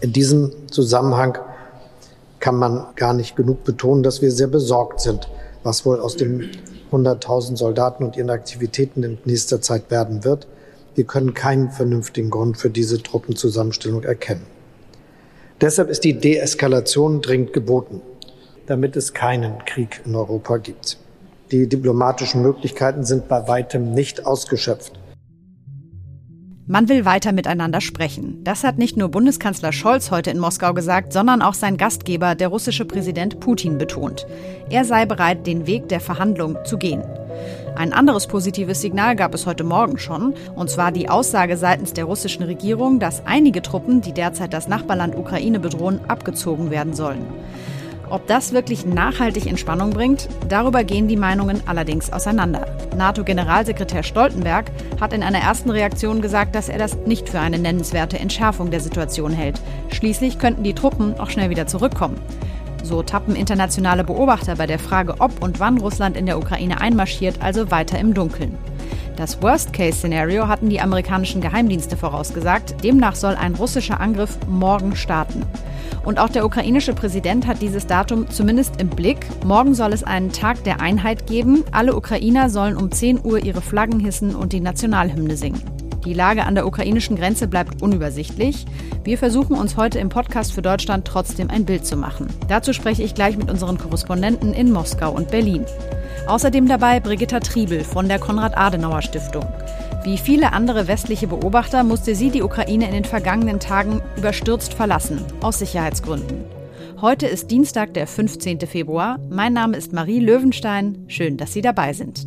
In diesem Zusammenhang kann man gar nicht genug betonen, dass wir sehr besorgt sind, was wohl aus den 100.000 Soldaten und ihren Aktivitäten in nächster Zeit werden wird. Wir können keinen vernünftigen Grund für diese Truppenzusammenstellung erkennen. Deshalb ist die Deeskalation dringend geboten, damit es keinen Krieg in Europa gibt. Die diplomatischen Möglichkeiten sind bei weitem nicht ausgeschöpft. Man will weiter miteinander sprechen. Das hat nicht nur Bundeskanzler Scholz heute in Moskau gesagt, sondern auch sein Gastgeber, der russische Präsident Putin, betont. Er sei bereit, den Weg der Verhandlung zu gehen. Ein anderes positives Signal gab es heute Morgen schon, und zwar die Aussage seitens der russischen Regierung, dass einige Truppen, die derzeit das Nachbarland Ukraine bedrohen, abgezogen werden sollen. Ob das wirklich nachhaltig Entspannung bringt, darüber gehen die Meinungen allerdings auseinander. NATO-Generalsekretär Stoltenberg hat in einer ersten Reaktion gesagt, dass er das nicht für eine nennenswerte Entschärfung der Situation hält. Schließlich könnten die Truppen auch schnell wieder zurückkommen. So tappen internationale Beobachter bei der Frage, ob und wann Russland in der Ukraine einmarschiert, also weiter im Dunkeln. Das Worst-Case-Szenario hatten die amerikanischen Geheimdienste vorausgesagt. Demnach soll ein russischer Angriff morgen starten. Und auch der ukrainische Präsident hat dieses Datum zumindest im Blick. Morgen soll es einen Tag der Einheit geben. Alle Ukrainer sollen um 10 Uhr ihre Flaggen hissen und die Nationalhymne singen. Die Lage an der ukrainischen Grenze bleibt unübersichtlich. Wir versuchen uns heute im Podcast für Deutschland trotzdem ein Bild zu machen. Dazu spreche ich gleich mit unseren Korrespondenten in Moskau und Berlin. Außerdem dabei Brigitta Triebel von der Konrad-Adenauer-Stiftung. Wie viele andere westliche Beobachter musste sie die Ukraine in den vergangenen Tagen überstürzt verlassen, aus Sicherheitsgründen. Heute ist Dienstag, der 15. Februar. Mein Name ist Marie Löwenstein. Schön, dass Sie dabei sind.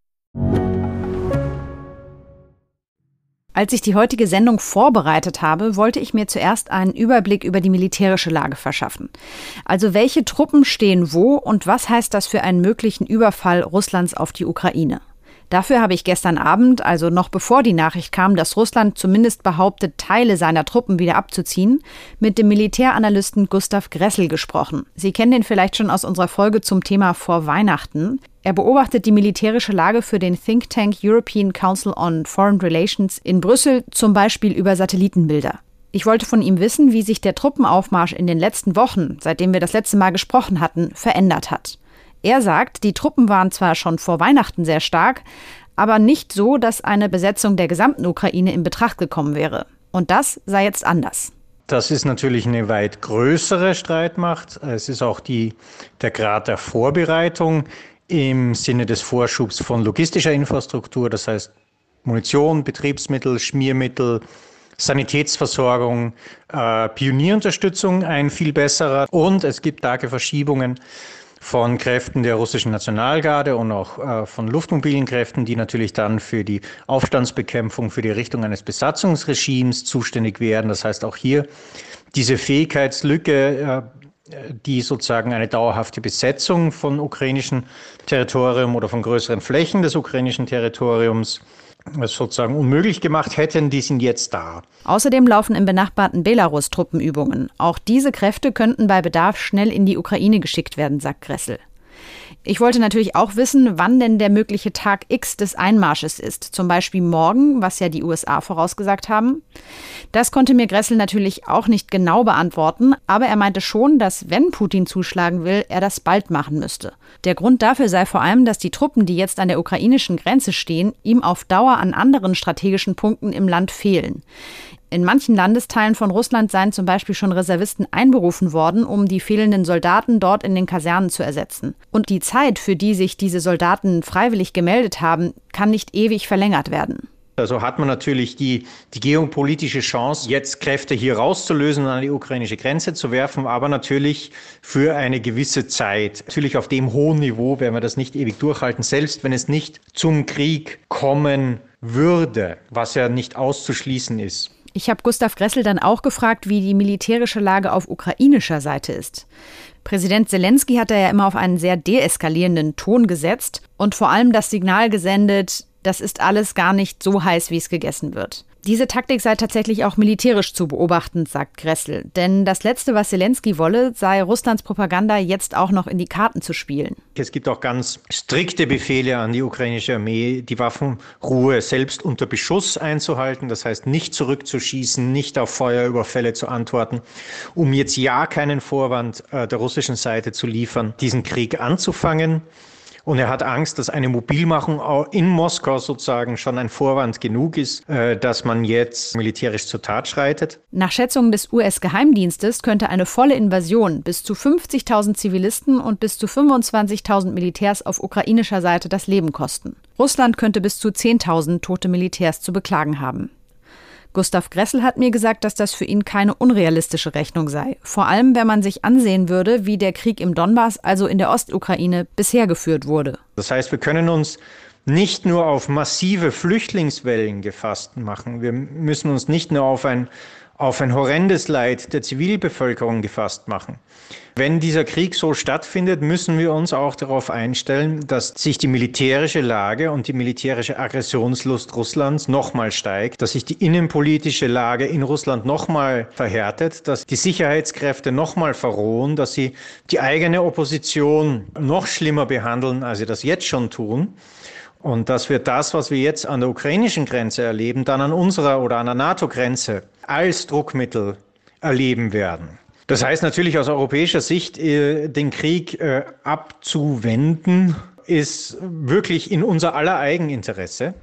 Als ich die heutige Sendung vorbereitet habe, wollte ich mir zuerst einen Überblick über die militärische Lage verschaffen. Also welche Truppen stehen wo und was heißt das für einen möglichen Überfall Russlands auf die Ukraine? Dafür habe ich gestern Abend, also noch bevor die Nachricht kam, dass Russland zumindest behauptet, Teile seiner Truppen wieder abzuziehen, mit dem Militäranalysten Gustav Gressel gesprochen. Sie kennen den vielleicht schon aus unserer Folge zum Thema vor Weihnachten. Er beobachtet die militärische Lage für den Think Tank European Council on Foreign Relations in Brüssel, zum Beispiel über Satellitenbilder. Ich wollte von ihm wissen, wie sich der Truppenaufmarsch in den letzten Wochen, seitdem wir das letzte Mal gesprochen hatten, verändert hat. Er sagt, die Truppen waren zwar schon vor Weihnachten sehr stark, aber nicht so, dass eine Besetzung der gesamten Ukraine in Betracht gekommen wäre. Und das sei jetzt anders. Das ist natürlich eine weit größere Streitmacht. Es ist auch die, der Grad der Vorbereitung im Sinne des Vorschubs von logistischer Infrastruktur, das heißt Munition, Betriebsmittel, Schmiermittel, Sanitätsversorgung, äh, Pionierunterstützung ein viel besserer. Und es gibt starke Verschiebungen von Kräften der russischen Nationalgarde und auch äh, von luftmobilen Kräften, die natürlich dann für die Aufstandsbekämpfung, für die Richtung eines Besatzungsregimes zuständig werden. Das heißt auch hier diese Fähigkeitslücke, äh, die sozusagen eine dauerhafte Besetzung von ukrainischem Territorium oder von größeren Flächen des ukrainischen Territoriums es sozusagen unmöglich gemacht hätten, die sind jetzt da. Außerdem laufen im benachbarten Belarus Truppenübungen. Auch diese Kräfte könnten bei Bedarf schnell in die Ukraine geschickt werden, sagt Gressel. Ich wollte natürlich auch wissen, wann denn der mögliche Tag X des Einmarsches ist. Zum Beispiel morgen, was ja die USA vorausgesagt haben. Das konnte mir Gressel natürlich auch nicht genau beantworten, aber er meinte schon, dass wenn Putin zuschlagen will, er das bald machen müsste. Der Grund dafür sei vor allem, dass die Truppen, die jetzt an der ukrainischen Grenze stehen, ihm auf Dauer an anderen strategischen Punkten im Land fehlen. In manchen Landesteilen von Russland seien zum Beispiel schon Reservisten einberufen worden, um die fehlenden Soldaten dort in den Kasernen zu ersetzen. Und die Zeit, für die sich diese Soldaten freiwillig gemeldet haben, kann nicht ewig verlängert werden. Also hat man natürlich die, die geopolitische Chance, jetzt Kräfte hier rauszulösen und an die ukrainische Grenze zu werfen, aber natürlich für eine gewisse Zeit. Natürlich auf dem hohen Niveau werden wir das nicht ewig durchhalten, selbst wenn es nicht zum Krieg kommen würde, was ja nicht auszuschließen ist. Ich habe Gustav Gressel dann auch gefragt, wie die militärische Lage auf ukrainischer Seite ist. Präsident Zelensky hat da ja immer auf einen sehr deeskalierenden Ton gesetzt und vor allem das Signal gesendet, das ist alles gar nicht so heiß, wie es gegessen wird. Diese Taktik sei tatsächlich auch militärisch zu beobachten, sagt Gressel. Denn das Letzte, was Zelensky wolle, sei Russlands Propaganda jetzt auch noch in die Karten zu spielen. Es gibt auch ganz strikte Befehle an die ukrainische Armee, die Waffenruhe selbst unter Beschuss einzuhalten. Das heißt, nicht zurückzuschießen, nicht auf Feuerüberfälle zu antworten, um jetzt ja keinen Vorwand äh, der russischen Seite zu liefern, diesen Krieg anzufangen. Und er hat Angst, dass eine Mobilmachung in Moskau sozusagen schon ein Vorwand genug ist, äh, dass man jetzt militärisch zur Tat schreitet. Nach Schätzungen des US-Geheimdienstes könnte eine volle Invasion bis zu 50.000 Zivilisten und bis zu 25.000 Militärs auf ukrainischer Seite das Leben kosten. Russland könnte bis zu 10.000 tote Militärs zu beklagen haben. Gustav Gressel hat mir gesagt, dass das für ihn keine unrealistische Rechnung sei. Vor allem, wenn man sich ansehen würde, wie der Krieg im Donbass, also in der Ostukraine, bisher geführt wurde. Das heißt, wir können uns nicht nur auf massive Flüchtlingswellen gefasst machen. Wir müssen uns nicht nur auf ein auf ein horrendes Leid der Zivilbevölkerung gefasst machen. Wenn dieser Krieg so stattfindet, müssen wir uns auch darauf einstellen, dass sich die militärische Lage und die militärische Aggressionslust Russlands nochmal steigt, dass sich die innenpolitische Lage in Russland nochmal verhärtet, dass die Sicherheitskräfte nochmal verrohen, dass sie die eigene Opposition noch schlimmer behandeln, als sie das jetzt schon tun. Und dass wir das, was wir jetzt an der ukrainischen Grenze erleben, dann an unserer oder an der NATO-Grenze als Druckmittel erleben werden. Das heißt natürlich aus europäischer Sicht, äh, den Krieg äh, abzuwenden, ist wirklich in unser aller Eigeninteresse.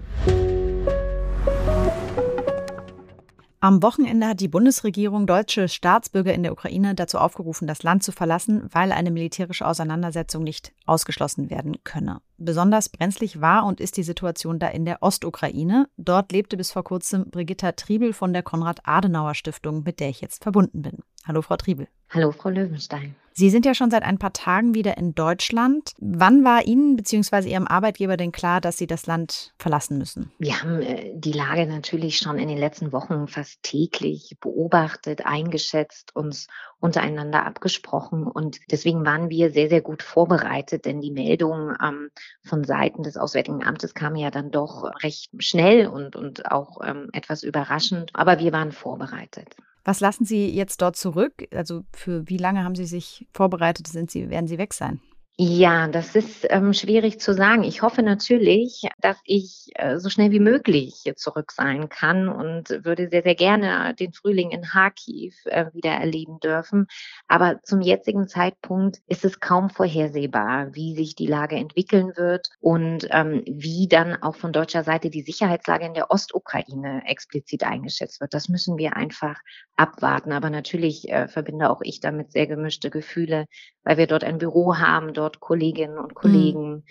Am Wochenende hat die Bundesregierung deutsche Staatsbürger in der Ukraine dazu aufgerufen, das Land zu verlassen, weil eine militärische Auseinandersetzung nicht ausgeschlossen werden könne. Besonders brenzlig war und ist die Situation da in der Ostukraine. Dort lebte bis vor kurzem Brigitta Triebel von der Konrad-Adenauer-Stiftung, mit der ich jetzt verbunden bin. Hallo, Frau Triebel. Hallo, Frau Löwenstein. Sie sind ja schon seit ein paar Tagen wieder in Deutschland. Wann war Ihnen bzw. Ihrem Arbeitgeber denn klar, dass Sie das Land verlassen müssen? Wir haben äh, die Lage natürlich schon in den letzten Wochen fast täglich beobachtet, eingeschätzt, uns untereinander abgesprochen und deswegen waren wir sehr, sehr gut vorbereitet, denn die Meldung ähm, von Seiten des Auswärtigen Amtes kam ja dann doch recht schnell und, und auch ähm, etwas überraschend, aber wir waren vorbereitet. Was lassen Sie jetzt dort zurück? Also für wie lange haben Sie sich vorbereitet? Sind Sie, werden Sie weg sein? Ja, das ist ähm, schwierig zu sagen. Ich hoffe natürlich, dass ich äh, so schnell wie möglich zurück sein kann und würde sehr, sehr gerne den Frühling in Kharkiv äh, wieder erleben dürfen. Aber zum jetzigen Zeitpunkt ist es kaum vorhersehbar, wie sich die Lage entwickeln wird und ähm, wie dann auch von deutscher Seite die Sicherheitslage in der Ostukraine explizit eingeschätzt wird. Das müssen wir einfach abwarten. Aber natürlich äh, verbinde auch ich damit sehr gemischte Gefühle, weil wir dort ein Büro haben, dort dort Kolleginnen und Kollegen. Mhm.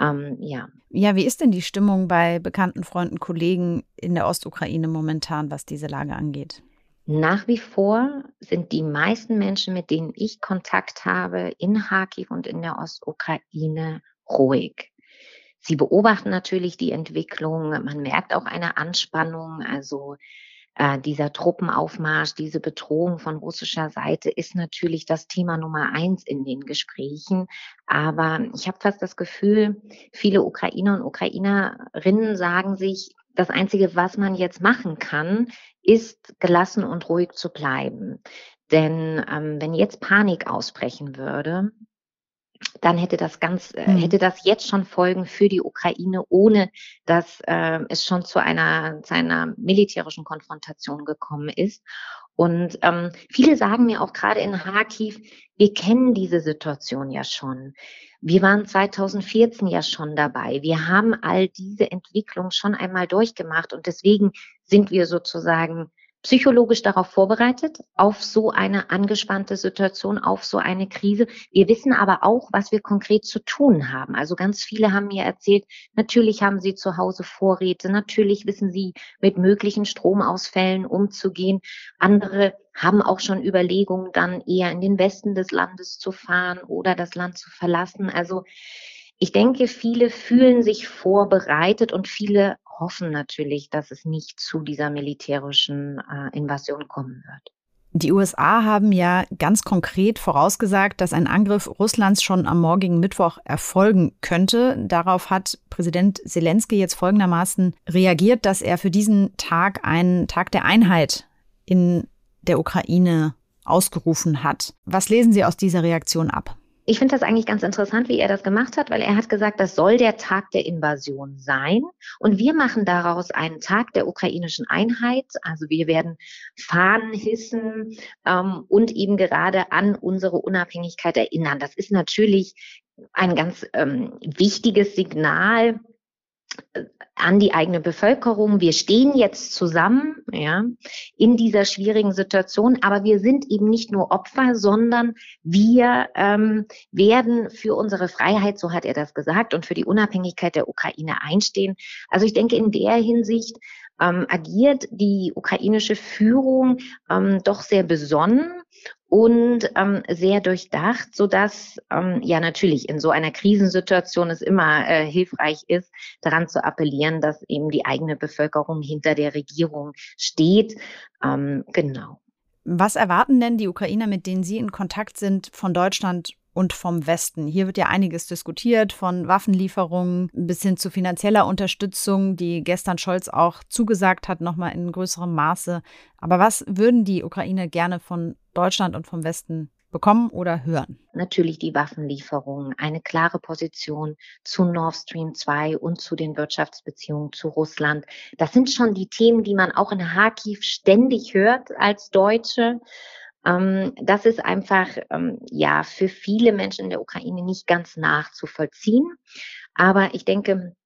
Ähm, ja. Ja, wie ist denn die Stimmung bei bekannten Freunden, Kollegen in der Ostukraine momentan, was diese Lage angeht? Nach wie vor sind die meisten Menschen, mit denen ich Kontakt habe, in Kharkiv und in der Ostukraine ruhig. Sie beobachten natürlich die Entwicklung. Man merkt auch eine Anspannung. Also äh, dieser Truppenaufmarsch, diese Bedrohung von russischer Seite ist natürlich das Thema Nummer eins in den Gesprächen. Aber ich habe fast das Gefühl, viele Ukrainer und Ukrainerinnen sagen sich, das Einzige, was man jetzt machen kann, ist gelassen und ruhig zu bleiben. Denn ähm, wenn jetzt Panik ausbrechen würde, dann hätte das ganz, äh, mhm. hätte das jetzt schon Folgen für die Ukraine, ohne dass äh, es schon zu einer, zu einer militärischen Konfrontation gekommen ist. Und ähm, viele sagen mir auch gerade in Kharkiv, wir kennen diese Situation ja schon. Wir waren 2014 ja schon dabei. Wir haben all diese Entwicklung schon einmal durchgemacht und deswegen sind wir sozusagen psychologisch darauf vorbereitet, auf so eine angespannte Situation, auf so eine Krise. Wir wissen aber auch, was wir konkret zu tun haben. Also ganz viele haben mir erzählt, natürlich haben sie zu Hause Vorräte, natürlich wissen sie mit möglichen Stromausfällen umzugehen. Andere haben auch schon Überlegungen, dann eher in den Westen des Landes zu fahren oder das Land zu verlassen. Also ich denke, viele fühlen sich vorbereitet und viele hoffen natürlich, dass es nicht zu dieser militärischen äh, Invasion kommen wird. Die USA haben ja ganz konkret vorausgesagt, dass ein Angriff Russlands schon am morgigen Mittwoch erfolgen könnte. Darauf hat Präsident Zelensky jetzt folgendermaßen reagiert, dass er für diesen Tag einen Tag der Einheit in der Ukraine ausgerufen hat. Was lesen Sie aus dieser Reaktion ab? Ich finde das eigentlich ganz interessant, wie er das gemacht hat, weil er hat gesagt, das soll der Tag der Invasion sein. Und wir machen daraus einen Tag der ukrainischen Einheit. Also wir werden Fahnen hissen ähm, und eben gerade an unsere Unabhängigkeit erinnern. Das ist natürlich ein ganz ähm, wichtiges Signal an die eigene Bevölkerung. Wir stehen jetzt zusammen, ja, in dieser schwierigen Situation, aber wir sind eben nicht nur Opfer, sondern wir ähm, werden für unsere Freiheit, so hat er das gesagt, und für die Unabhängigkeit der Ukraine einstehen. Also ich denke, in der Hinsicht ähm, agiert die ukrainische Führung ähm, doch sehr besonnen und ähm, sehr durchdacht, so dass ähm, ja natürlich in so einer Krisensituation es immer äh, hilfreich ist, daran zu appellieren, dass eben die eigene Bevölkerung hinter der Regierung steht. Ähm, genau. Was erwarten denn die Ukrainer, mit denen Sie in Kontakt sind, von Deutschland und vom Westen. Hier wird ja einiges diskutiert, von Waffenlieferungen bis hin zu finanzieller Unterstützung, die gestern Scholz auch zugesagt hat, nochmal in größerem Maße. Aber was würden die Ukraine gerne von Deutschland und vom Westen bekommen oder hören? Natürlich die Waffenlieferungen, eine klare Position zu Nord Stream 2 und zu den Wirtschaftsbeziehungen zu Russland. Das sind schon die Themen, die man auch in Kharkiv ständig hört als Deutsche. Ähm, das ist einfach ähm, ja für viele Menschen in der Ukraine nicht ganz nachzuvollziehen. Aber ich denke,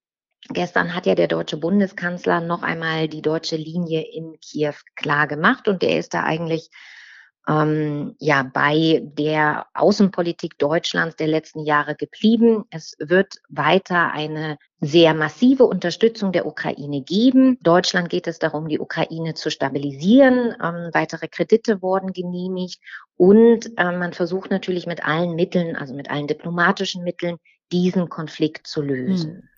Gestern hat ja der deutsche Bundeskanzler noch einmal die deutsche Linie in Kiew klar gemacht und der ist da eigentlich ähm, ja bei der Außenpolitik Deutschlands der letzten Jahre geblieben. Es wird weiter eine sehr massive Unterstützung der Ukraine geben. Deutschland geht es darum, die Ukraine zu stabilisieren. Ähm, weitere Kredite wurden genehmigt und äh, man versucht natürlich mit allen Mitteln, also mit allen diplomatischen Mitteln, diesen Konflikt zu lösen.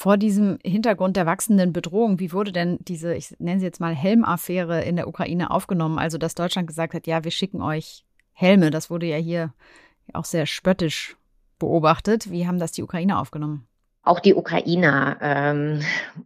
Vor diesem Hintergrund der wachsenden Bedrohung, wie wurde denn diese, ich nenne sie jetzt mal Helmaffäre in der Ukraine aufgenommen? Also, dass Deutschland gesagt hat, ja, wir schicken euch Helme. Das wurde ja hier auch sehr spöttisch beobachtet. Wie haben das die Ukraine aufgenommen? Auch die Ukrainer ähm,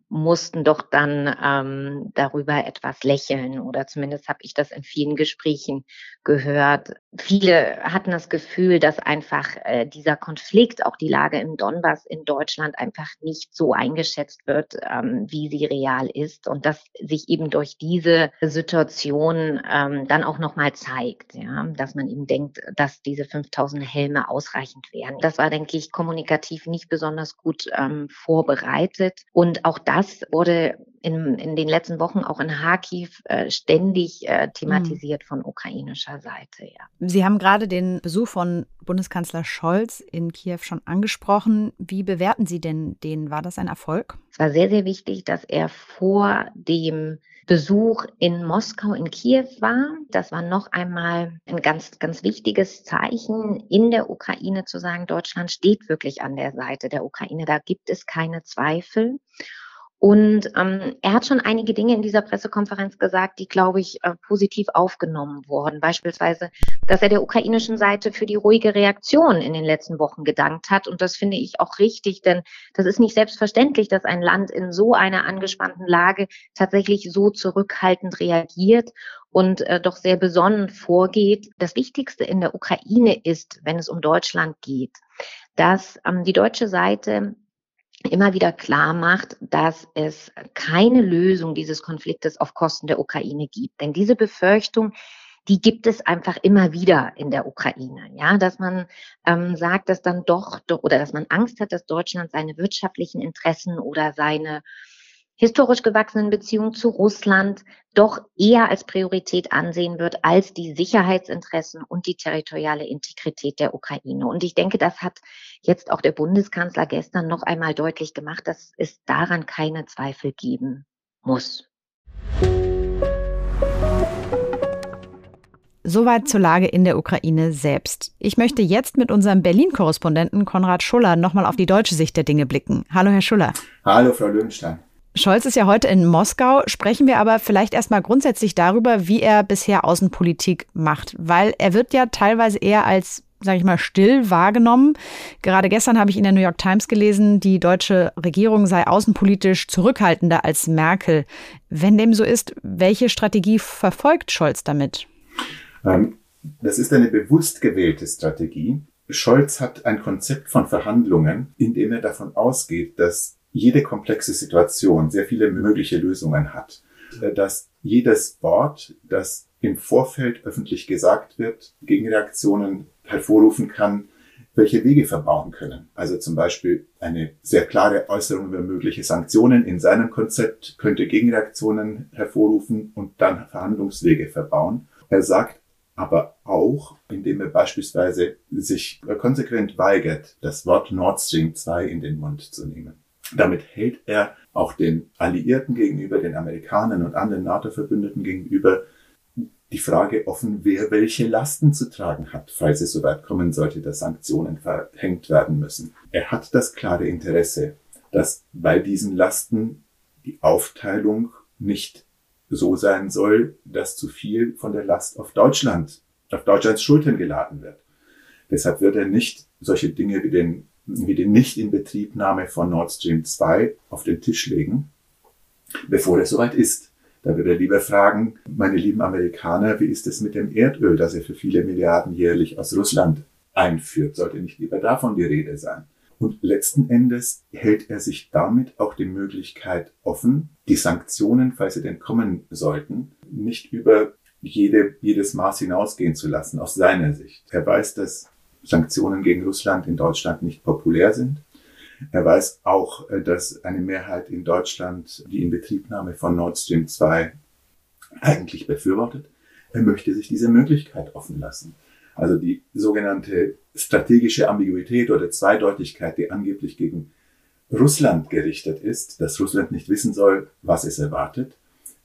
mussten doch dann ähm, darüber etwas lächeln oder zumindest habe ich das in vielen Gesprächen gehört. Viele hatten das Gefühl, dass einfach äh, dieser Konflikt, auch die Lage im Donbass in Deutschland einfach nicht so eingeschätzt wird, ähm, wie sie real ist und dass sich eben durch diese Situation ähm, dann auch nochmal zeigt, ja, dass man eben denkt, dass diese 5000 Helme ausreichend wären. Das war, denke ich, kommunikativ nicht besonders gut ähm, vorbereitet und auch das wurde in, in den letzten Wochen auch in Kharkiv äh, ständig äh, thematisiert mhm. von ukrainischer Seite. Ja. Sie haben gerade den Besuch von Bundeskanzler Scholz in Kiew schon angesprochen. Wie bewerten Sie denn den? War das ein Erfolg? Es war sehr, sehr wichtig, dass er vor dem Besuch in Moskau, in Kiew war. Das war noch einmal ein ganz, ganz wichtiges Zeichen in der Ukraine zu sagen, Deutschland steht wirklich an der Seite der Ukraine. Da gibt es keine Zweifel. Und ähm, er hat schon einige Dinge in dieser Pressekonferenz gesagt, die, glaube ich, äh, positiv aufgenommen wurden. Beispielsweise, dass er der ukrainischen Seite für die ruhige Reaktion in den letzten Wochen gedankt hat. Und das finde ich auch richtig, denn das ist nicht selbstverständlich, dass ein Land in so einer angespannten Lage tatsächlich so zurückhaltend reagiert und äh, doch sehr besonnen vorgeht. Das Wichtigste in der Ukraine ist, wenn es um Deutschland geht, dass ähm, die deutsche Seite immer wieder klar macht, dass es keine Lösung dieses Konfliktes auf Kosten der Ukraine gibt. Denn diese Befürchtung, die gibt es einfach immer wieder in der Ukraine. Ja, dass man ähm, sagt, dass dann doch, oder dass man Angst hat, dass Deutschland seine wirtschaftlichen Interessen oder seine historisch gewachsenen Beziehung zu Russland doch eher als Priorität ansehen wird als die Sicherheitsinteressen und die territoriale Integrität der Ukraine. Und ich denke, das hat jetzt auch der Bundeskanzler gestern noch einmal deutlich gemacht, dass es daran keine Zweifel geben muss. Soweit zur Lage in der Ukraine selbst. Ich möchte jetzt mit unserem Berlin-Korrespondenten Konrad Schuller nochmal auf die deutsche Sicht der Dinge blicken. Hallo, Herr Schuller. Hallo, Frau Löwenstein. Scholz ist ja heute in Moskau. Sprechen wir aber vielleicht erstmal grundsätzlich darüber, wie er bisher Außenpolitik macht, weil er wird ja teilweise eher als sage ich mal, still wahrgenommen. Gerade gestern habe ich in der New York Times gelesen, die deutsche Regierung sei außenpolitisch zurückhaltender als Merkel. Wenn dem so ist, welche Strategie verfolgt Scholz damit? Ähm, das ist eine bewusst gewählte Strategie. Scholz hat ein Konzept von Verhandlungen, in dem er davon ausgeht, dass jede komplexe Situation sehr viele mögliche Lösungen hat. Äh, dass jedes Wort, das im Vorfeld öffentlich gesagt wird, Gegenreaktionen hervorrufen kann, welche Wege verbauen können. Also zum Beispiel eine sehr klare Äußerung über mögliche Sanktionen in seinem Konzept könnte Gegenreaktionen hervorrufen und dann Verhandlungswege verbauen. Er sagt aber auch, indem er beispielsweise sich konsequent weigert, das Wort Nord Stream 2 in den Mund zu nehmen. Damit hält er auch den Alliierten gegenüber, den Amerikanern und anderen NATO-Verbündeten gegenüber die Frage offen, wer welche Lasten zu tragen hat, falls es soweit kommen sollte, dass Sanktionen verhängt werden müssen. Er hat das klare Interesse, dass bei diesen Lasten die Aufteilung nicht so sein soll, dass zu viel von der Last auf Deutschland, auf Deutschlands Schultern geladen wird. Deshalb wird er nicht solche Dinge wie den, wie den Nicht-Inbetriebnahme von Nord Stream 2 auf den Tisch legen, bevor es soweit ist. Da wird er lieber fragen, meine lieben Amerikaner, wie ist es mit dem Erdöl, das ihr für viele Milliarden jährlich aus Russland einführt? Sollte nicht lieber davon die Rede sein? Und letzten Endes hält er sich damit auch die Möglichkeit offen, die Sanktionen, falls sie denn kommen sollten, nicht über jede, jedes Maß hinausgehen zu lassen, aus seiner Sicht. Er weiß, dass Sanktionen gegen Russland in Deutschland nicht populär sind. Er weiß auch, äh, dass eine Mehrheit in Deutschland die Inbetriebnahme von Nord Stream 2 eigentlich befürwortet. Er möchte sich diese Möglichkeit offen lassen. Also die sogenannte strategische Ambiguität oder Zweideutigkeit, die angeblich gegen Russland gerichtet ist, dass Russland nicht wissen soll, was es erwartet,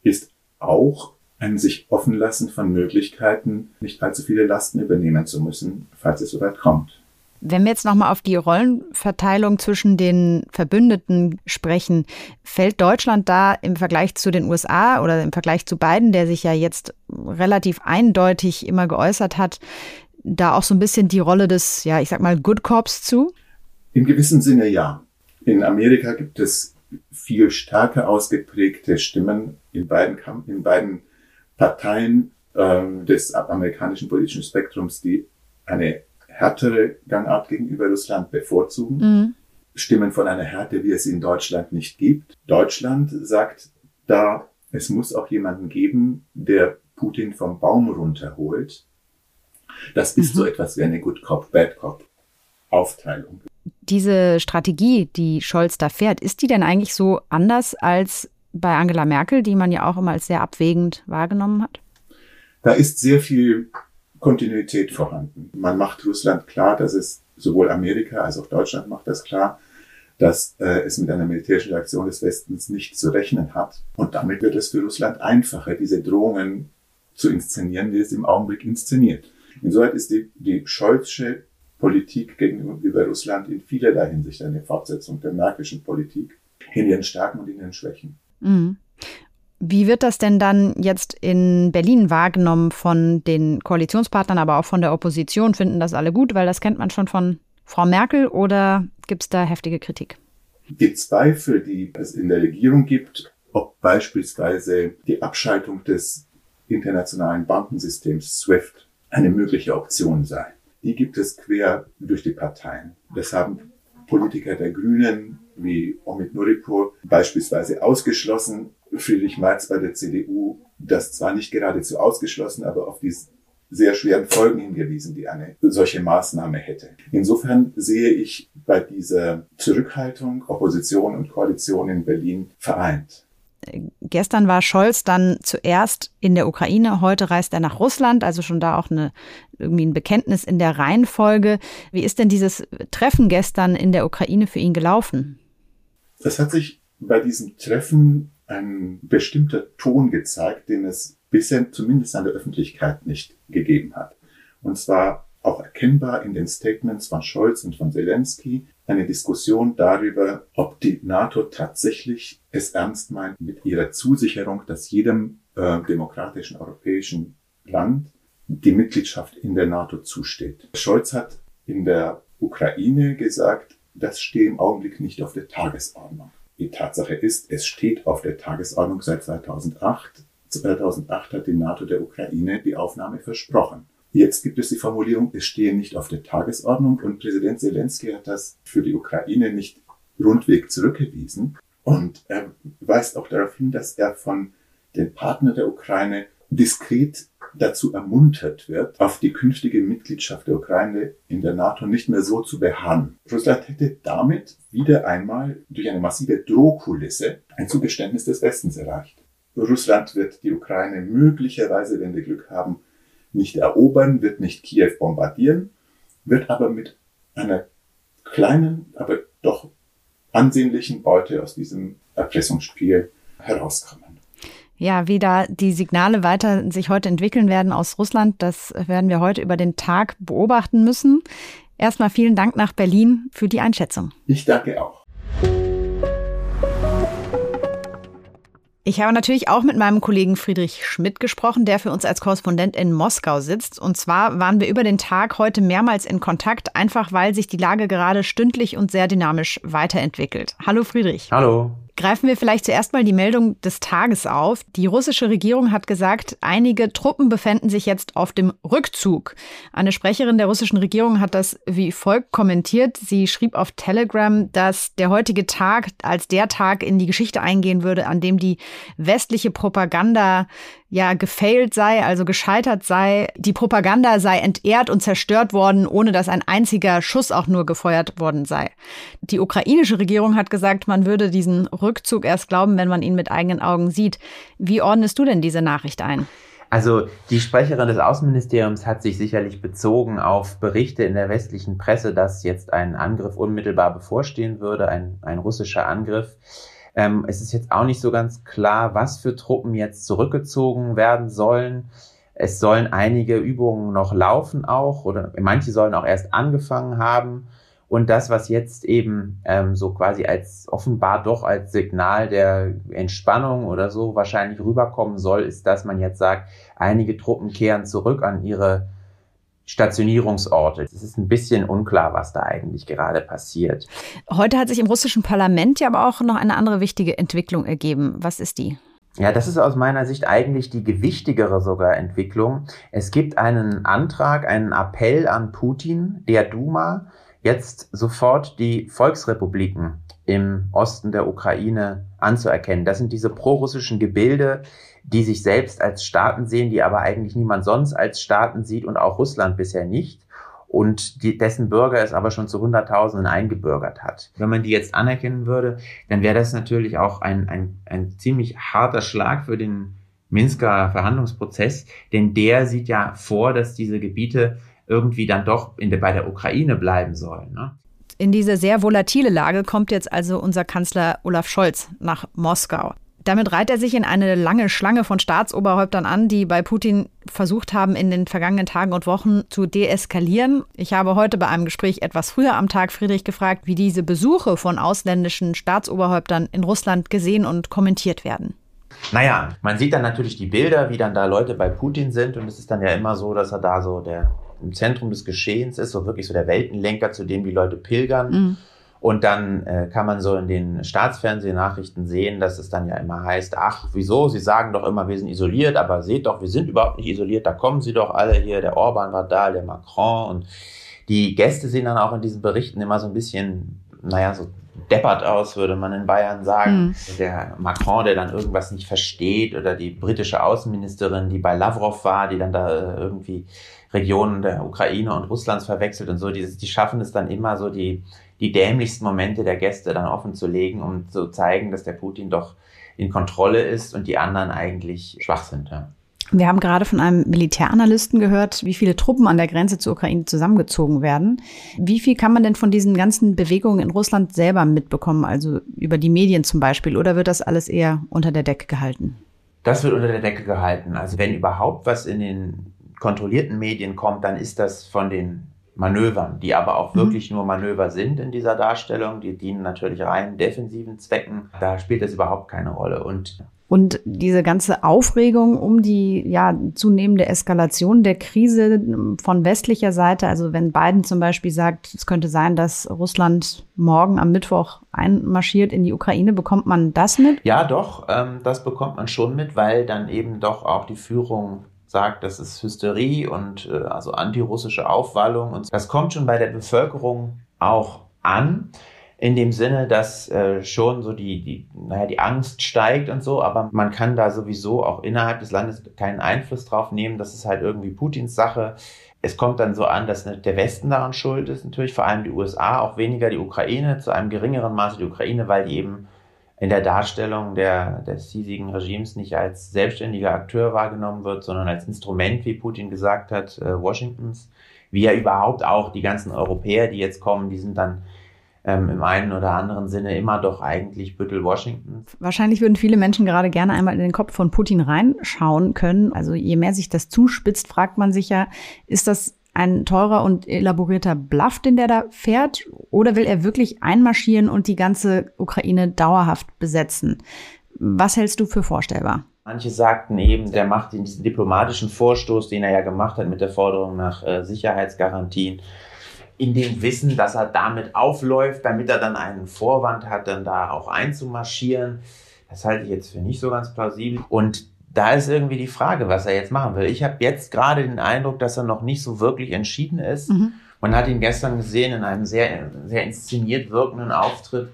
ist auch ein sich offen lassen von Möglichkeiten, nicht allzu viele Lasten übernehmen zu müssen, falls es soweit kommt. Wenn wir jetzt nochmal auf die Rollenverteilung zwischen den Verbündeten sprechen, fällt Deutschland da im Vergleich zu den USA oder im Vergleich zu beiden, der sich ja jetzt relativ eindeutig immer geäußert hat, da auch so ein bisschen die Rolle des, ja, ich sag mal, Good Cops zu? In gewissem Sinne ja. In Amerika gibt es viel stärker ausgeprägte Stimmen in beiden, in beiden Parteien äh, des amerikanischen politischen Spektrums, die eine härtere Gangart gegenüber Russland bevorzugen. Mhm. Stimmen von einer Härte, wie es in Deutschland nicht gibt. Deutschland sagt da, es muss auch jemanden geben, der Putin vom Baum runterholt. Das ist mhm. so etwas wie eine Good Cop, Bad Cop Aufteilung. Diese Strategie, die Scholz da fährt, ist die denn eigentlich so anders als bei Angela Merkel, die man ja auch immer als sehr abwägend wahrgenommen hat? Da ist sehr viel Kontinuität vorhanden. Man macht Russland klar, dass es sowohl Amerika als auch Deutschland macht das klar, dass äh, es mit einer militärischen Reaktion des Westens nicht zu rechnen hat. Und damit wird es für Russland einfacher, diese Drohungen zu inszenieren, wie es im Augenblick inszeniert. Insoweit ist die, die Scholzsche Politik gegenüber Russland in vielerlei Hinsicht eine Fortsetzung der Merkelschen Politik in ihren Stärken und in ihren Schwächen. Mhm. Wie wird das denn dann jetzt in Berlin wahrgenommen von den Koalitionspartnern, aber auch von der Opposition? Finden das alle gut, weil das kennt man schon von Frau Merkel oder gibt es da heftige Kritik? Die Zweifel, die es in der Regierung gibt, ob beispielsweise die Abschaltung des internationalen Bankensystems SWIFT eine mögliche Option sei, die gibt es quer durch die Parteien. Das haben Politiker der Grünen wie Omid Nuripur beispielsweise ausgeschlossen. Friedrich Merz bei der CDU das zwar nicht geradezu ausgeschlossen, aber auf die sehr schweren Folgen hingewiesen, die eine solche Maßnahme hätte. Insofern sehe ich bei dieser Zurückhaltung Opposition und Koalition in Berlin vereint. Gestern war Scholz dann zuerst in der Ukraine, heute reist er nach Russland, also schon da auch eine, irgendwie ein Bekenntnis in der Reihenfolge. Wie ist denn dieses Treffen gestern in der Ukraine für ihn gelaufen? Es hat sich bei diesem Treffen ein bestimmter Ton gezeigt, den es bisher zumindest an der Öffentlichkeit nicht gegeben hat. Und zwar auch erkennbar in den Statements von Scholz und von Zelensky eine Diskussion darüber, ob die NATO tatsächlich es ernst meint mit ihrer Zusicherung, dass jedem äh, demokratischen europäischen Land die Mitgliedschaft in der NATO zusteht. Scholz hat in der Ukraine gesagt, das steht im Augenblick nicht auf der Tagesordnung. Die Tatsache ist, es steht auf der Tagesordnung seit 2008. 2008 hat die NATO der Ukraine die Aufnahme versprochen. Jetzt gibt es die Formulierung, es stehe nicht auf der Tagesordnung und Präsident Zelensky hat das für die Ukraine nicht rundweg zurückgewiesen und er weist auch darauf hin, dass er von den Partnern der Ukraine diskret dazu ermuntert wird, auf die künftige Mitgliedschaft der Ukraine in der NATO nicht mehr so zu beharren. Russland hätte damit wieder einmal durch eine massive Drohkulisse ein Zugeständnis des Westens erreicht. Russland wird die Ukraine möglicherweise, wenn wir Glück haben, nicht erobern, wird nicht Kiew bombardieren, wird aber mit einer kleinen, aber doch ansehnlichen Beute aus diesem Erpressungsspiel herauskommen. Ja, wie da die Signale weiter sich heute entwickeln werden aus Russland, das werden wir heute über den Tag beobachten müssen. Erstmal vielen Dank nach Berlin für die Einschätzung. Ich danke auch. Ich habe natürlich auch mit meinem Kollegen Friedrich Schmidt gesprochen, der für uns als Korrespondent in Moskau sitzt. Und zwar waren wir über den Tag heute mehrmals in Kontakt, einfach weil sich die Lage gerade stündlich und sehr dynamisch weiterentwickelt. Hallo Friedrich. Hallo. Greifen wir vielleicht zuerst mal die Meldung des Tages auf. Die russische Regierung hat gesagt, einige Truppen befänden sich jetzt auf dem Rückzug. Eine Sprecherin der russischen Regierung hat das wie folgt kommentiert. Sie schrieb auf Telegram, dass der heutige Tag als der Tag in die Geschichte eingehen würde, an dem die westliche Propaganda ja gefailt sei, also gescheitert sei. Die Propaganda sei entehrt und zerstört worden, ohne dass ein einziger Schuss auch nur gefeuert worden sei. Die ukrainische Regierung hat gesagt, man würde diesen Rückzug erst glauben, wenn man ihn mit eigenen Augen sieht. Wie ordnest du denn diese Nachricht ein? Also die Sprecherin des Außenministeriums hat sich sicherlich bezogen auf Berichte in der westlichen Presse, dass jetzt ein Angriff unmittelbar bevorstehen würde, ein, ein russischer Angriff. Ähm, es ist jetzt auch nicht so ganz klar, was für Truppen jetzt zurückgezogen werden sollen. Es sollen einige Übungen noch laufen auch oder manche sollen auch erst angefangen haben. Und das, was jetzt eben ähm, so quasi als offenbar doch als Signal der Entspannung oder so wahrscheinlich rüberkommen soll, ist, dass man jetzt sagt, einige Truppen kehren zurück an ihre Stationierungsorte. Es ist ein bisschen unklar, was da eigentlich gerade passiert. Heute hat sich im russischen Parlament ja aber auch noch eine andere wichtige Entwicklung ergeben. Was ist die? Ja, das ist aus meiner Sicht eigentlich die gewichtigere sogar Entwicklung. Es gibt einen Antrag, einen Appell an Putin, der Duma, jetzt sofort die Volksrepubliken im Osten der Ukraine anzuerkennen. Das sind diese prorussischen Gebilde, die sich selbst als Staaten sehen, die aber eigentlich niemand sonst als Staaten sieht und auch Russland bisher nicht und die, dessen Bürger es aber schon zu Hunderttausenden eingebürgert hat. Wenn man die jetzt anerkennen würde, dann wäre das natürlich auch ein, ein, ein ziemlich harter Schlag für den Minsker Verhandlungsprozess, denn der sieht ja vor, dass diese Gebiete irgendwie dann doch in der, bei der Ukraine bleiben sollen. Ne? In diese sehr volatile Lage kommt jetzt also unser Kanzler Olaf Scholz nach Moskau. Damit reiht er sich in eine lange Schlange von Staatsoberhäuptern an, die bei Putin versucht haben, in den vergangenen Tagen und Wochen zu deeskalieren. Ich habe heute bei einem Gespräch etwas früher am Tag Friedrich gefragt, wie diese Besuche von ausländischen Staatsoberhäuptern in Russland gesehen und kommentiert werden. Naja, man sieht dann natürlich die Bilder, wie dann da Leute bei Putin sind und es ist dann ja immer so, dass er da so der im Zentrum des Geschehens ist, so wirklich so der Weltenlenker, zu dem die Leute pilgern. Mhm. Und dann äh, kann man so in den Staatsfernsehnachrichten sehen, dass es dann ja immer heißt, ach, wieso? Sie sagen doch immer, wir sind isoliert, aber seht doch, wir sind überhaupt nicht isoliert, da kommen sie doch alle hier, der Orban war da, der Macron und die Gäste sehen dann auch in diesen Berichten immer so ein bisschen, naja, so deppert aus, würde man in Bayern sagen. Mhm. Der Macron, der dann irgendwas nicht versteht oder die britische Außenministerin, die bei Lavrov war, die dann da äh, irgendwie Regionen der Ukraine und Russlands verwechselt und so, die, die schaffen es dann immer so, die, die dämlichsten Momente der Gäste dann offen zu legen, um zu zeigen, dass der Putin doch in Kontrolle ist und die anderen eigentlich schwach sind. Ja. Wir haben gerade von einem Militäranalysten gehört, wie viele Truppen an der Grenze zur Ukraine zusammengezogen werden. Wie viel kann man denn von diesen ganzen Bewegungen in Russland selber mitbekommen, also über die Medien zum Beispiel, oder wird das alles eher unter der Decke gehalten? Das wird unter der Decke gehalten. Also wenn überhaupt was in den kontrollierten Medien kommt, dann ist das von den Manövern, die aber auch mhm. wirklich nur Manöver sind in dieser Darstellung. Die dienen natürlich rein defensiven Zwecken. Da spielt das überhaupt keine Rolle. Und und diese ganze Aufregung um die ja zunehmende Eskalation der Krise von westlicher Seite, also wenn Biden zum Beispiel sagt, es könnte sein, dass Russland morgen am Mittwoch einmarschiert in die Ukraine, bekommt man das mit? Ja, doch, ähm, das bekommt man schon mit, weil dann eben doch auch die Führung sagt, das ist Hysterie und äh, also antirussische Aufwallung und das kommt schon bei der Bevölkerung auch an in dem Sinne, dass äh, schon so die, die, naja, die Angst steigt und so, aber man kann da sowieso auch innerhalb des Landes keinen Einfluss drauf nehmen. Das ist halt irgendwie Putins Sache. Es kommt dann so an, dass der Westen daran schuld ist, natürlich vor allem die USA, auch weniger die Ukraine, zu einem geringeren Maße die Ukraine, weil die eben in der Darstellung der, des hiesigen Regimes nicht als selbstständiger Akteur wahrgenommen wird, sondern als Instrument, wie Putin gesagt hat, äh, Washingtons. Wie ja überhaupt auch die ganzen Europäer, die jetzt kommen, die sind dann ähm, im einen oder anderen Sinne immer doch eigentlich Büttel Washington. Wahrscheinlich würden viele Menschen gerade gerne einmal in den Kopf von Putin reinschauen können. Also je mehr sich das zuspitzt, fragt man sich ja, ist das ein teurer und elaborierter Bluff, den der da fährt? Oder will er wirklich einmarschieren und die ganze Ukraine dauerhaft besetzen? Was hältst du für vorstellbar? Manche sagten eben, der macht diesen diplomatischen Vorstoß, den er ja gemacht hat mit der Forderung nach äh, Sicherheitsgarantien, in dem Wissen, dass er damit aufläuft, damit er dann einen Vorwand hat, dann da auch einzumarschieren. Das halte ich jetzt für nicht so ganz plausibel. Und da ist irgendwie die Frage, was er jetzt machen will. Ich habe jetzt gerade den Eindruck, dass er noch nicht so wirklich entschieden ist. Mhm. Man hat ihn gestern gesehen in einem sehr, sehr inszeniert wirkenden Auftritt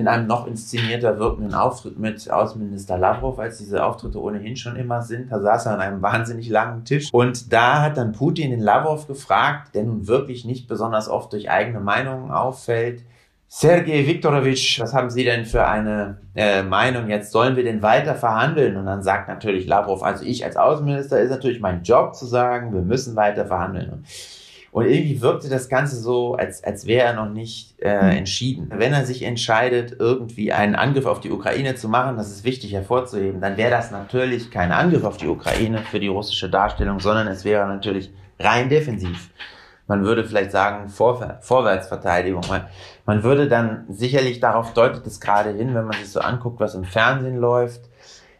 in einem noch inszenierter wirkenden Auftritt mit Außenminister Lavrov, als diese Auftritte ohnehin schon immer sind. Da saß er an einem wahnsinnig langen Tisch. Und da hat dann Putin den Lavrov gefragt, der nun wirklich nicht besonders oft durch eigene Meinungen auffällt. Sergei Viktorovich, was haben Sie denn für eine äh, Meinung? Jetzt sollen wir denn weiter verhandeln? Und dann sagt natürlich Lavrov, also ich als Außenminister ist natürlich mein Job zu sagen, wir müssen weiter verhandeln. Und und irgendwie wirkte das Ganze so, als, als wäre er noch nicht äh, mhm. entschieden. Wenn er sich entscheidet, irgendwie einen Angriff auf die Ukraine zu machen, das ist wichtig hervorzuheben, dann wäre das natürlich kein Angriff auf die Ukraine für die russische Darstellung, sondern es wäre natürlich rein defensiv. Man würde vielleicht sagen Vor Vorwärtsverteidigung. Man, man würde dann sicherlich, darauf deutet es gerade hin, wenn man sich so anguckt, was im Fernsehen läuft,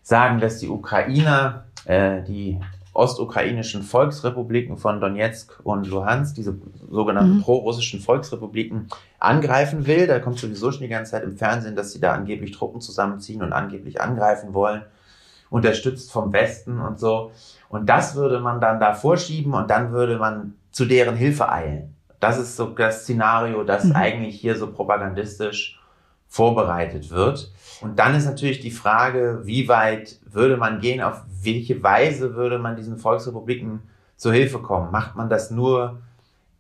sagen, dass die Ukrainer, äh, die ostukrainischen Volksrepubliken von Donetsk und Luhansk, diese sogenannten mhm. pro-russischen Volksrepubliken, angreifen will. Da kommt sowieso schon die ganze Zeit im Fernsehen, dass sie da angeblich Truppen zusammenziehen und angeblich angreifen wollen, unterstützt vom Westen und so. Und das würde man dann da vorschieben und dann würde man zu deren Hilfe eilen. Das ist so das Szenario, das mhm. eigentlich hier so propagandistisch vorbereitet wird. Und dann ist natürlich die Frage, wie weit würde man gehen, auf welche Weise würde man diesen Volksrepubliken zu Hilfe kommen? Macht man das nur,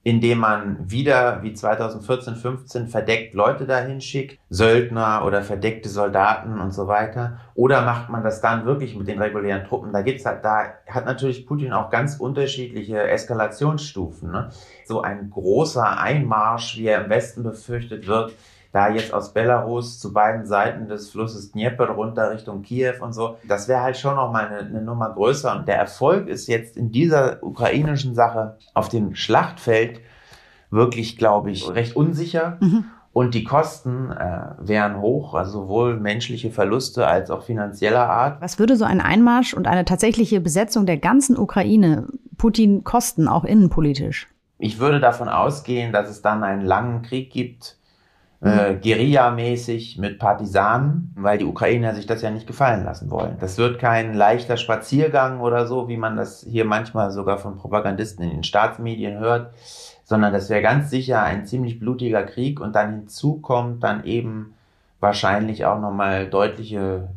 indem man wieder wie 2014, 15 verdeckt Leute dahin schickt, Söldner oder verdeckte Soldaten und so weiter? Oder macht man das dann wirklich mit den regulären Truppen? Da gibt's halt, da hat natürlich Putin auch ganz unterschiedliche Eskalationsstufen. Ne? So ein großer Einmarsch, wie er im Westen befürchtet wird, da jetzt aus Belarus zu beiden Seiten des Flusses Dnieper runter Richtung Kiew und so, das wäre halt schon noch mal eine, eine Nummer größer. Und der Erfolg ist jetzt in dieser ukrainischen Sache auf dem Schlachtfeld wirklich, glaube ich, recht unsicher. Mhm. Und die Kosten äh, wären hoch, also sowohl menschliche Verluste als auch finanzieller Art. Was würde so ein Einmarsch und eine tatsächliche Besetzung der ganzen Ukraine Putin kosten, auch innenpolitisch? Ich würde davon ausgehen, dass es dann einen langen Krieg gibt, äh, Guerilla-mäßig mit Partisanen, weil die Ukrainer sich das ja nicht gefallen lassen wollen. Das wird kein leichter Spaziergang oder so, wie man das hier manchmal sogar von Propagandisten in den Staatsmedien hört, sondern das wäre ganz sicher ein ziemlich blutiger Krieg und dann hinzu kommt dann eben wahrscheinlich auch nochmal deutliche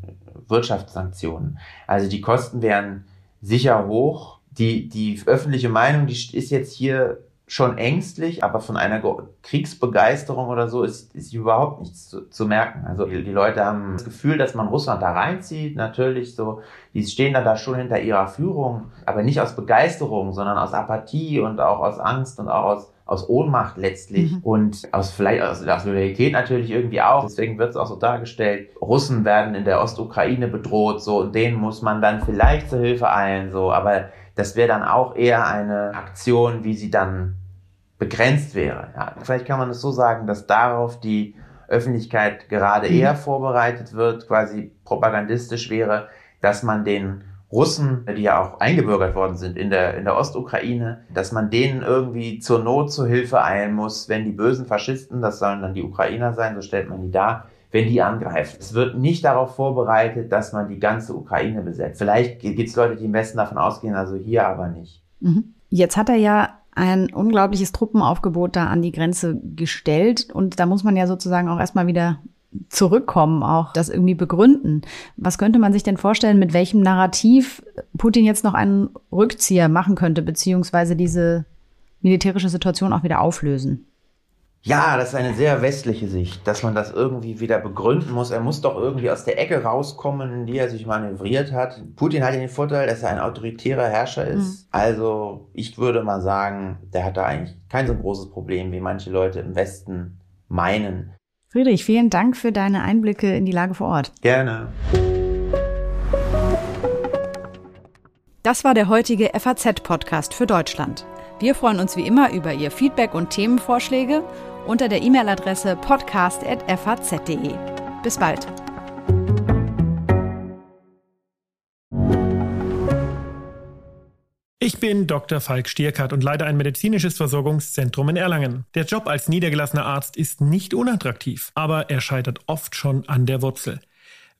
Wirtschaftssanktionen. Also die Kosten wären sicher hoch. Die, die öffentliche Meinung, die ist jetzt hier schon ängstlich, aber von einer Kriegsbegeisterung oder so ist, ist überhaupt nichts zu, zu merken. Also die, die, Leute haben das Gefühl, dass man Russland da reinzieht, natürlich so, die stehen dann da schon hinter ihrer Führung, aber nicht aus Begeisterung, sondern aus Apathie und auch aus Angst und auch aus aus Ohnmacht letztlich mhm. und aus vielleicht aus, aus Loyalität natürlich irgendwie auch. Deswegen wird es auch so dargestellt, Russen werden in der Ostukraine bedroht, so und denen muss man dann vielleicht zur Hilfe eilen, so, aber das wäre dann auch eher eine Aktion, wie sie dann begrenzt wäre. Ja, vielleicht kann man es so sagen, dass darauf die Öffentlichkeit gerade mhm. eher vorbereitet wird, quasi propagandistisch wäre, dass man den Russen, die ja auch eingebürgert worden sind in der, in der Ostukraine, dass man denen irgendwie zur Not zur Hilfe eilen muss, wenn die bösen Faschisten, das sollen dann die Ukrainer sein, so stellt man die dar, wenn die angreifen. Es wird nicht darauf vorbereitet, dass man die ganze Ukraine besetzt. Vielleicht gibt es Leute, die im Westen davon ausgehen, also hier aber nicht. Mhm. Jetzt hat er ja ein unglaubliches Truppenaufgebot da an die Grenze gestellt und da muss man ja sozusagen auch erstmal wieder zurückkommen, auch das irgendwie begründen. Was könnte man sich denn vorstellen, mit welchem Narrativ Putin jetzt noch einen Rückzieher machen könnte, beziehungsweise diese militärische Situation auch wieder auflösen? Ja, das ist eine sehr westliche Sicht, dass man das irgendwie wieder begründen muss. Er muss doch irgendwie aus der Ecke rauskommen, in die er sich manövriert hat. Putin hat den Vorteil, dass er ein autoritärer Herrscher ist. Mhm. Also ich würde mal sagen, der hat da eigentlich kein so großes Problem, wie manche Leute im Westen meinen. Friedrich, vielen Dank für deine Einblicke in die Lage vor Ort. Gerne. Das war der heutige FAZ-Podcast für Deutschland. Wir freuen uns wie immer über Ihr Feedback und Themenvorschläge unter der E-Mail-Adresse podcast.faz.de. Bis bald. Ich bin Dr. Falk Stierkart und leite ein medizinisches Versorgungszentrum in Erlangen. Der Job als niedergelassener Arzt ist nicht unattraktiv, aber er scheitert oft schon an der Wurzel.